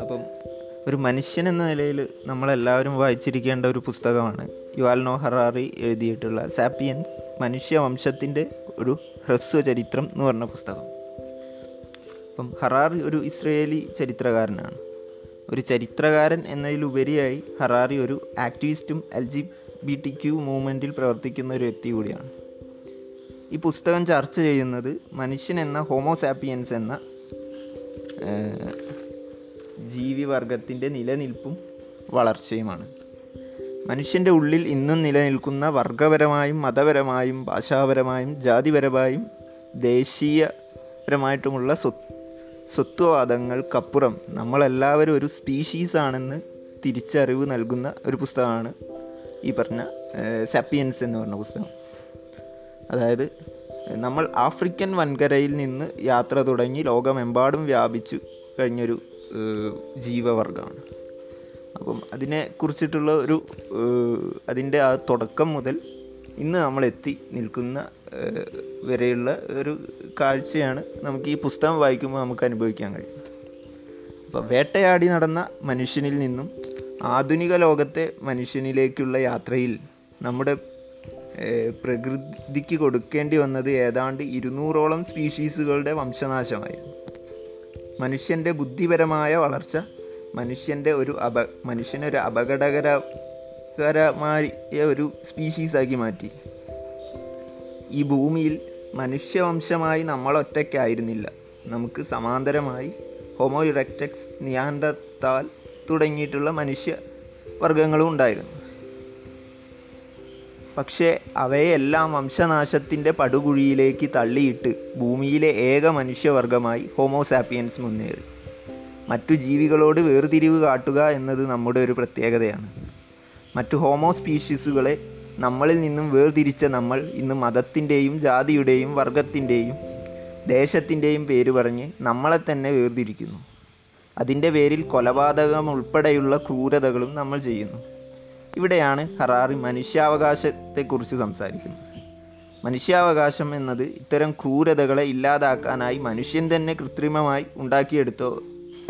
അപ്പം ഒരു മനുഷ്യൻ എന്ന നിലയിൽ നമ്മളെല്ലാവരും വായിച്ചിരിക്കേണ്ട ഒരു പുസ്തകമാണ് യുവാൽനോ ഹറാറി എഴുതിയിട്ടുള്ള സാപ്പിയൻസ് മനുഷ്യവംശത്തിന്റെ ഒരു ഹ്രസ്വചരിത്രം എന്ന് പറഞ്ഞ പുസ്തകം. അപ്പം ഹറാറി ഒരു ഇസ്രയേലി ചരിത്രകാരനാണ്. ഒരു ചരിത്രകാരൻ എന്നതിലുപരിയായി ഹറാറി ഒരു ആക്ടിവിസ്റ്റും L G B T Q മൂവ്മെന്റിൽ പ്രവർത്തിക്കുന്ന ഒരു വ്യക്തി കൂടിയാണ്. ഈ പുസ്തകം ചർച്ച ചെയ്യുന്നത് മനുഷ്യൻ എന്ന ഹോമോസാപ്പിയൻസ് എന്ന ജീവി ജീവിവർഗത്തിന്റെ നിലനിൽപ്പും വളർച്ചയുമാണ്. മനുഷ്യന്റെ ഉള്ളിൽ ഇന്നും നിലനിൽക്കുന്ന വർഗപരമായും മതപരമായും ഭാഷാപരമായും ജാതിപരമായും ദേശീയപരമായിട്ടുമുള്ള സ്വ സ്വത്വവാദങ്ങൾക്കപ്പുറം നമ്മളെല്ലാവരും ഒരു സ്പീഷീസ് ആണെന്ന് തിരിച്ചറിവ് നൽകുന്ന ഒരു പുസ്തകമാണ് ഈ പറഞ്ഞ സാപ്പിയൻസ് എന്ന് പറഞ്ഞ പുസ്തകം. അതായത് നമ്മൾ ആഫ്രിക്കൻ വൻകരയിൽ നിന്ന് യാത്ര തുടങ്ങി ലോകമെമ്പാടും വ്യാപിച്ചു കഴിഞ്ഞൊരു ജീവവർഗമാണ് അപ്പം അതിനെ കുറിച്ചിട്ടുള്ള ഒരു അതിന്റെ ആ തുടക്കം മുതൽ ഇന്ന് നമ്മൾ എത്തി നിൽക്കുന്ന വരെയുള്ള ഒരു കാഴ്ചയാണ് നമുക്ക് ഈ പുസ്തകം വായിക്കുമ്പോൾ നമുക്ക് അനുഭവിക്കാൻ കഴിയും അപ്പോൾ വേട്ടയാടി നടന്ന മനുഷ്യനിൽ നിന്നും ആധുനിക ലോകത്തെ മനുഷ്യനിലേക്കുള്ള യാത്രയിൽ നമ്മുടെ പ്രകൃതിക്ക് കൊടുക്കേണ്ടി വന്നത് ഏതാണ്ട് ഇരുന്നൂറോളം സ്പീഷീസുകളുടെ വംശനാശമായിരുന്നു. മനുഷ്യന്റെ ബുദ്ധിപരമായ വളർച്ച മനുഷ്യന്റെ ഒരു അപ മനുഷ്യനൊരു അപകടകരകരമായ ഒരു സ്പീഷീസാക്കി മാറ്റി. ഈ ഭൂമിയിൽ മനുഷ്യവംശമായി നമ്മൾ ഒറ്റയ്ക്കായിരുന്നില്ല. നമുക്ക് സമാന്തരമായി ഹോമോ ഇറക്റ്റക്സ് നിയാൻഡർത്താൽ തുടങ്ങിയിട്ടുള്ള മനുഷ്യ വർഗങ്ങളും ഉണ്ടായിരുന്നു. പക്ഷേ അവയെല്ലാം വംശനാശത്തിന്റെ പടുകുഴിയിലേക്ക് തള്ളിയിട്ട് ഭൂമിയിലെ ഏക മനുഷ്യവർഗമായി ഹോമോസാപ്പിയൻസ് മുന്നേറി. മറ്റു ജീവികളോട് വേർതിരിവ് കാട്ടുക എന്നത് നമ്മുടെ ഒരു പ്രത്യേകതയാണ്. മറ്റു ഹോമോ സ്പീഷീസുകളെ നമ്മളിൽ നിന്നും വേർതിരിച്ച നമ്മൾ ഇന്ന് മതത്തിന്റെയും ജാതിയുടെയും വർഗത്തിന്റെയും ദേശത്തിന്റെയും പേര് പറഞ്ഞ് നമ്മളെ തന്നെ വേർതിരിക്കുന്നു. അതിന്റെ പേരിൽ കൊലപാതകം ഉൾപ്പെടെയുള്ള ക്രൂരതകളും നമ്മൾ ചെയ്യുന്നു. ഇവിടെയാണ് ഹറാറി മനുഷ്യാവകാശത്തെക്കുറിച്ച് സംസാരിക്കുന്നത്. മനുഷ്യാവകാശം എന്നത് ഇത്തരം ക്രൂരതകളെ ഇല്ലാതാക്കാനായി മനുഷ്യൻ തന്നെ കൃത്രിമമായി ഉണ്ടാക്കിയെടുത്ത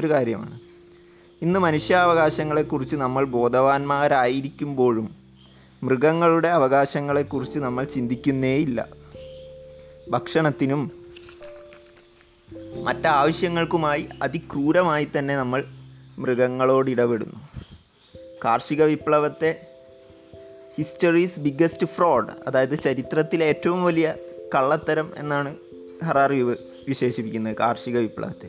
ഒരു കാര്യമാണ്. ഇന്ന് മനുഷ്യാവകാശങ്ങളെക്കുറിച്ച് നമ്മൾ ബോധവാന്മാരായിരിക്കുമ്പോഴും മൃഗങ്ങളുടെ അവകാശങ്ങളെക്കുറിച്ച് നമ്മൾ ചിന്തിക്കുന്നേയില്ല. ഭക്ഷണത്തിനും മറ്റാവശ്യങ്ങൾക്കുമായി അതിക്രൂരമായി തന്നെ നമ്മൾ മൃഗങ്ങളോട് ഇടപെടുന്നു. കാർഷിക വിപ്ലവത്തെ ഹിസ്റ്ററീസ് ബിഗ്ഗസ്റ്റ് ഫ്രോഡ് അതായത് ചരിത്രത്തിലെ ഏറ്റവും വലിയ കള്ളത്തരം എന്നാണ് ഹറാറി വിശേഷിപ്പിക്കുന്നത് കാർഷിക വിപ്ലവത്തെ.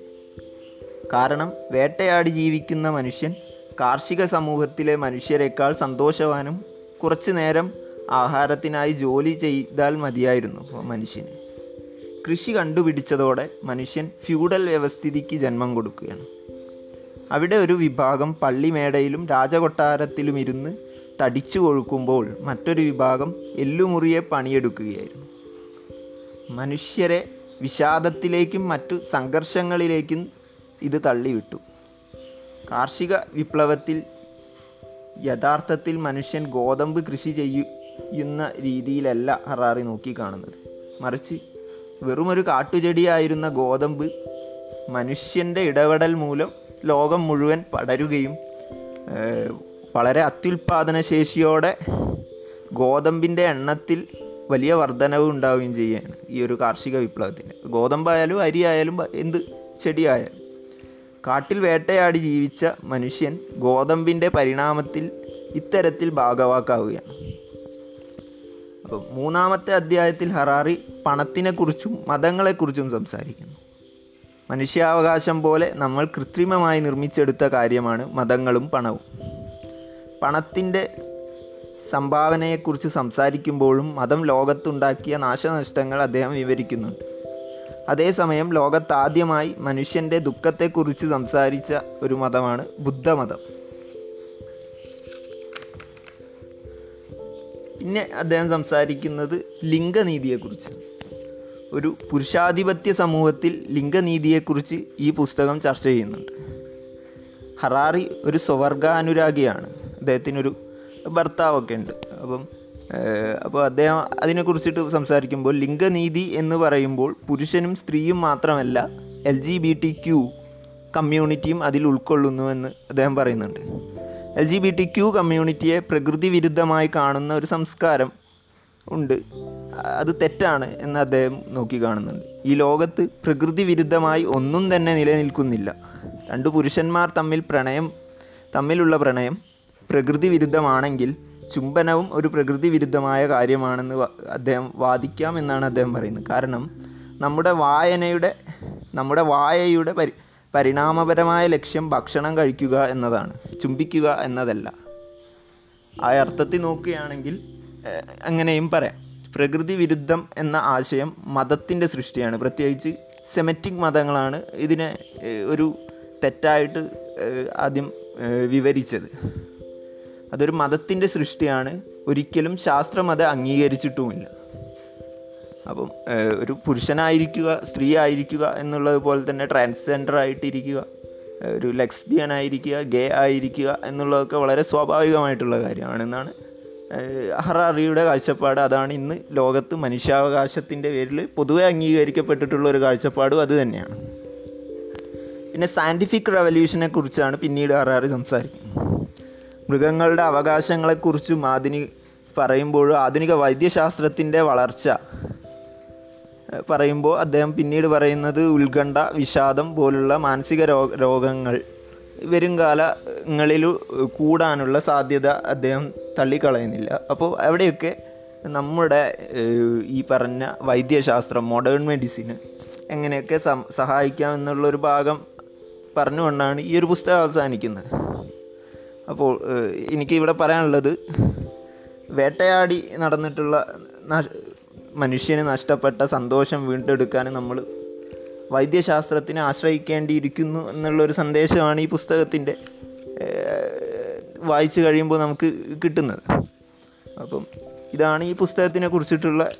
കാരണം വേട്ടയാടി ജീവിക്കുന്ന മനുഷ്യൻ കാർഷിക സമൂഹത്തിലെ മനുഷ്യരെക്കാൾ സന്തോഷവാനും കുറച്ചു നേരം ആഹാരത്തിനായി ജോലി ചെയ്താൽ മതിയായിരുന്നു മനുഷ്യന്. കൃഷി കണ്ടുപിടിച്ചതോടെ മനുഷ്യൻ ഫ്യൂഡൽ വ്യവസ്ഥിതിക്ക് ജന്മം കൊടുക്കുകയാണ്. അവിടെ ഒരു വിഭാഗം പള്ളിമേടയിലും രാജകൊട്ടാരത്തിലും ഇരുന്ന് തടിച്ചു കൊഴുക്കുമ്പോൾ മറ്റൊരു വിഭാഗം എല്ലുമുറിയെ പണിയെടുക്കുകയായിരുന്നു. മനുഷ്യരെ വിഷാദത്തിലേക്കും മറ്റു സംഘർഷങ്ങളിലേക്കും ഇത് തള്ളിവിട്ടു. കാർഷിക വിപ്ലവത്തിൽ യഥാർത്ഥത്തിൽ മനുഷ്യൻ ഗോതമ്പ് കൃഷി ചെയ്യുന്ന രീതിയിലല്ല ഹറാറി നോക്കിക്കാണുന്നത്. മറിച്ച് വെറുമൊരു കാട്ടുചെടിയായിരുന്ന ഗോതമ്പ് മനുഷ്യന്റെ ഇടപെടൽ മൂലം ലോകം മുഴുവൻ പടരുകയും വളരെ അത്യുൽപാദന ശേഷിയോടെ ഗോതമ്പിന്റെ എണ്ണത്തിൽ വലിയ വർധനവ് ഉണ്ടാവുകയും ചെയ്യുകയാണ് ഈ ഒരു കാർഷിക വിപ്ലവത്തിന്. ഗോതമ്പായാലും അരി ആയാലും എന്ത് ചെടിയായാലും. കാട്ടിൽ വേട്ടയാടി ജീവിച്ച മനുഷ്യൻ ഗോതമ്പിന്റെ പരിണാമത്തിൽ ഇത്തരത്തിൽ ഭാഗവാക്കാവുകയാണ്. അപ്പം മൂന്നാമത്തെ അധ്യായത്തിൽ ഹറാറി പണത്തിനെക്കുറിച്ചും മതങ്ങളെക്കുറിച്ചും സംസാരിക്കുന്നു. മനുഷ്യാവകാശം പോലെ നമ്മൾ കൃത്രിമമായി നിർമ്മിച്ചെടുത്ത കാര്യമാണ് മതങ്ങളും പണവും. പണത്തിന്റെ സംഭാവനയെക്കുറിച്ച് സംസാരിക്കുമ്പോഴും മതം ലോകത്തുണ്ടാക്കിയ നാശനഷ്ടങ്ങൾ അദ്ദേഹം വിവരിക്കുന്നുണ്ട്. അതേസമയം ലോകത്താദ്യമായി മനുഷ്യന്റെ ദുഃഖത്തെക്കുറിച്ച് സംസാരിച്ച ഒരു മതമാണ് ബുദ്ധമതം. പിന്നെ അദ്ദേഹം സംസാരിക്കുന്നത് ലിംഗനീതിയെക്കുറിച്ച്. ഒരു പുരുഷാധിപത്യ സമൂഹത്തിൽ ലിംഗനീതിയെക്കുറിച്ച് ഈ പുസ്തകം ചർച്ച ചെയ്യുന്നുണ്ട്. ഹറാറി ഒരു സ്വവർഗാനുരാഗിയാണ്. അദ്ദേഹത്തിനൊരു ഭർത്താവൊക്കെ ഉണ്ട്. അപ്പം അപ്പോൾ അദ്ദേഹം അതിനെക്കുറിച്ചിട്ട് സംസാരിക്കുമ്പോൾ ലിംഗനീതി എന്ന് പറയുമ്പോൾ പുരുഷനും സ്ത്രീയും മാത്രമല്ല L G B T Q കമ്മ്യൂണിറ്റിയും അതിൽ ഉൾക്കൊള്ളുന്നുവെന്ന് അദ്ദേഹം പറയുന്നുണ്ട്. L G B T Q കമ്മ്യൂണിറ്റിയെ പ്രകൃതി വിരുദ്ധമായി കാണുന്ന ഒരു സംസ്കാരം ഉണ്ട്. അത് തെറ്റാണ് എന്ന് അദ്ദേഹം നോക്കി കാണുന്നുണ്ട്. ഈ ലോകത്ത് പ്രകൃതി വിരുദ്ധമായി ഒന്നും തന്നെ നിലനിൽക്കുന്നില്ല. രണ്ട് പുരുഷന്മാർ തമ്മിൽ പ്രണയം തമ്മിലുള്ള പ്രണയം പ്രകൃതി വിരുദ്ധമാണെങ്കിൽ ചുംബനവും ഒരു പ്രകൃതി വിരുദ്ധമായ കാര്യമാണെന്ന് അദ്ദേഹം വാദിക്കാം എന്നാണ് അദ്ദേഹം പറയുന്നത്. കാരണം നമ്മുടെ വായനയുടെ നമ്മുടെ വായയുടെ പരി പരിണാമപരമായ ലക്ഷ്യം ഭക്ഷണം കഴിക്കുക എന്നതാണ്. ചുംബിക്കുക എന്നതല്ല. ആ അർത്ഥത്തിൽ നോക്കുകയാണെങ്കിൽ അങ്ങനെയും പറയാം. പ്രകൃതി വിരുദ്ധം എന്ന ആശയം മതത്തിന്റെ സൃഷ്ടിയാണ്. പ്രത്യേകിച്ച് സെമറ്റിക് മതങ്ങളാണ് ഇതിനെ ഒരു തെറ്റായിട്ട് ആദ്യം വിവരിച്ചത്. അതൊരു മതത്തിന്റെ സൃഷ്ടിയാണ്. ഒരിക്കലും ശാസ്ത്രം അത് അംഗീകരിച്ചിട്ടുമില്ല. അപ്പം ഒരു പുരുഷനായിരിക്കുക സ്ത്രീ ആയിരിക്കുക എന്നുള്ളത് പോലെ തന്നെ ട്രാൻസ്ജെൻഡർ ആയിട്ടിരിക്കുക ഒരു ലെക്സ്ബിയൻ ആയിരിക്കുക ഗേ ആയിരിക്കുക എന്നുള്ളതൊക്കെ വളരെ സ്വാഭാവികമായിട്ടുള്ള കാര്യമാണെന്നാണ് ഹറാറിയുടെ കാഴ്ചപ്പാട് അതാണ് ഇന്ന് ലോകത്ത് മനുഷ്യാവകാശത്തിന്റെ പേരിൽ പൊതുവെ അംഗീകരിക്കപ്പെട്ടിട്ടുള്ള ഒരു കാഴ്ചപ്പാടും അത് തന്നെയാണ്. പിന്നെ സയന്റിഫിക് റവല്യൂഷനെ കുറിച്ചാണ് പിന്നീട് ഹറാറി സംസാരിക്കുന്നത്. മൃഗങ്ങളുടെ അവകാശങ്ങളെക്കുറിച്ചും ആധുനിക പറയുമ്പോഴും ആധുനിക വൈദ്യശാസ്ത്രത്തിന്റെ വളർച്ച പറയുമ്പോൾ അദ്ദേഹം പിന്നീട് പറയുന്നത് ഉത്കണ്ഠ വിഷാദം പോലുള്ള മാനസിക രോഗങ്ങൾ വരും കാലങ്ങളിൽ കൂടാനുള്ള സാധ്യത അദ്ദേഹം തള്ളിക്കളയുന്നില്ല. അപ്പോൾ അവിടെയൊക്കെ നമ്മുടെ ഈ പറഞ്ഞ വൈദ്യശാസ്ത്രം മോഡേൺ മെഡിസിന് എങ്ങനെയൊക്കെ സഹായിക്കാം എന്നുള്ളൊരു ഭാഗം പറഞ്ഞുകൊണ്ടാണ് ഈ ഒരു പുസ്തകം അവസാനിക്കുന്നത്. അപ്പോൾ എനിക്കിവിടെ പറയാനുള്ളത് വേട്ടയാടി നടന്നിട്ടുള്ള നഷ മനുഷ്യന് നഷ്ടപ്പെട്ട സന്തോഷം വീണ്ടെടുക്കാൻ നമ്മൾ വൈദ്യശാസ്ത്രത്തിനെ ആശ്രയിക്കേണ്ടിയിരിക്കുന്നു എന്നുള്ളൊരു സന്ദേശമാണ് ഈ പുസ്തകത്തിന്റെ വായിച്ചു കഴിയുമ്പോൾ നമുക്ക് കിട്ടുന്നത്. അപ്പം ഇതാണ് ഈ പുസ്തകത്തിനെ കുറിച്ചിട്ടുള്ള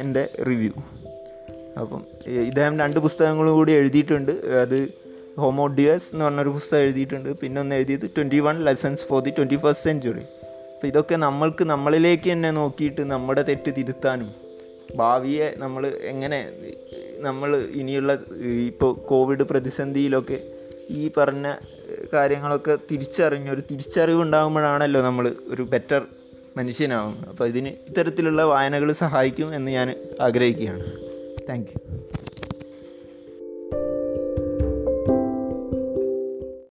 എന്റെ റിവ്യൂ. അപ്പം ഇദ്ദേഹം രണ്ട് പുസ്തകങ്ങളും കൂടി എഴുതിയിട്ടുണ്ട്. അത് ഹോമോഡിയസ് എന്ന് പറഞ്ഞൊരു പുസ്തകം എഴുതിയിട്ടുണ്ട്. പിന്നെ ഒന്ന് എഴുതിയത് twenty one lessons for the twenty first century അപ്പോൾ ഇതൊക്കെ നമ്മൾക്ക് നമ്മളിലേക്ക് തന്നെ നോക്കിയിട്ട് നമ്മുടെ തെറ്റ് തിരുത്താനും ഭാവിയെ നമ്മൾ എങ്ങനെ നമ്മൾ ഇനിയുള്ള ഇപ്പോൾ കോവിഡ് പ്രതിസന്ധിയിലൊക്കെ ഈ പറഞ്ഞ കാര്യങ്ങളൊക്കെ തിരിച്ചറിഞ്ഞ് ഒരു തിരിച്ചറിവ് ഉണ്ടാകുമ്പോഴാണല്ലോ നമ്മൾ ഒരു ബെറ്റർ മനുഷ്യനാവുന്നത്. അപ്പോൾ ഇതിന് ഇത്തരത്തിലുള്ള വായനകൾ സഹായിക്കും എന്ന് ഞാൻ ആഗ്രഹിക്കുകയാണ്. താങ്ക്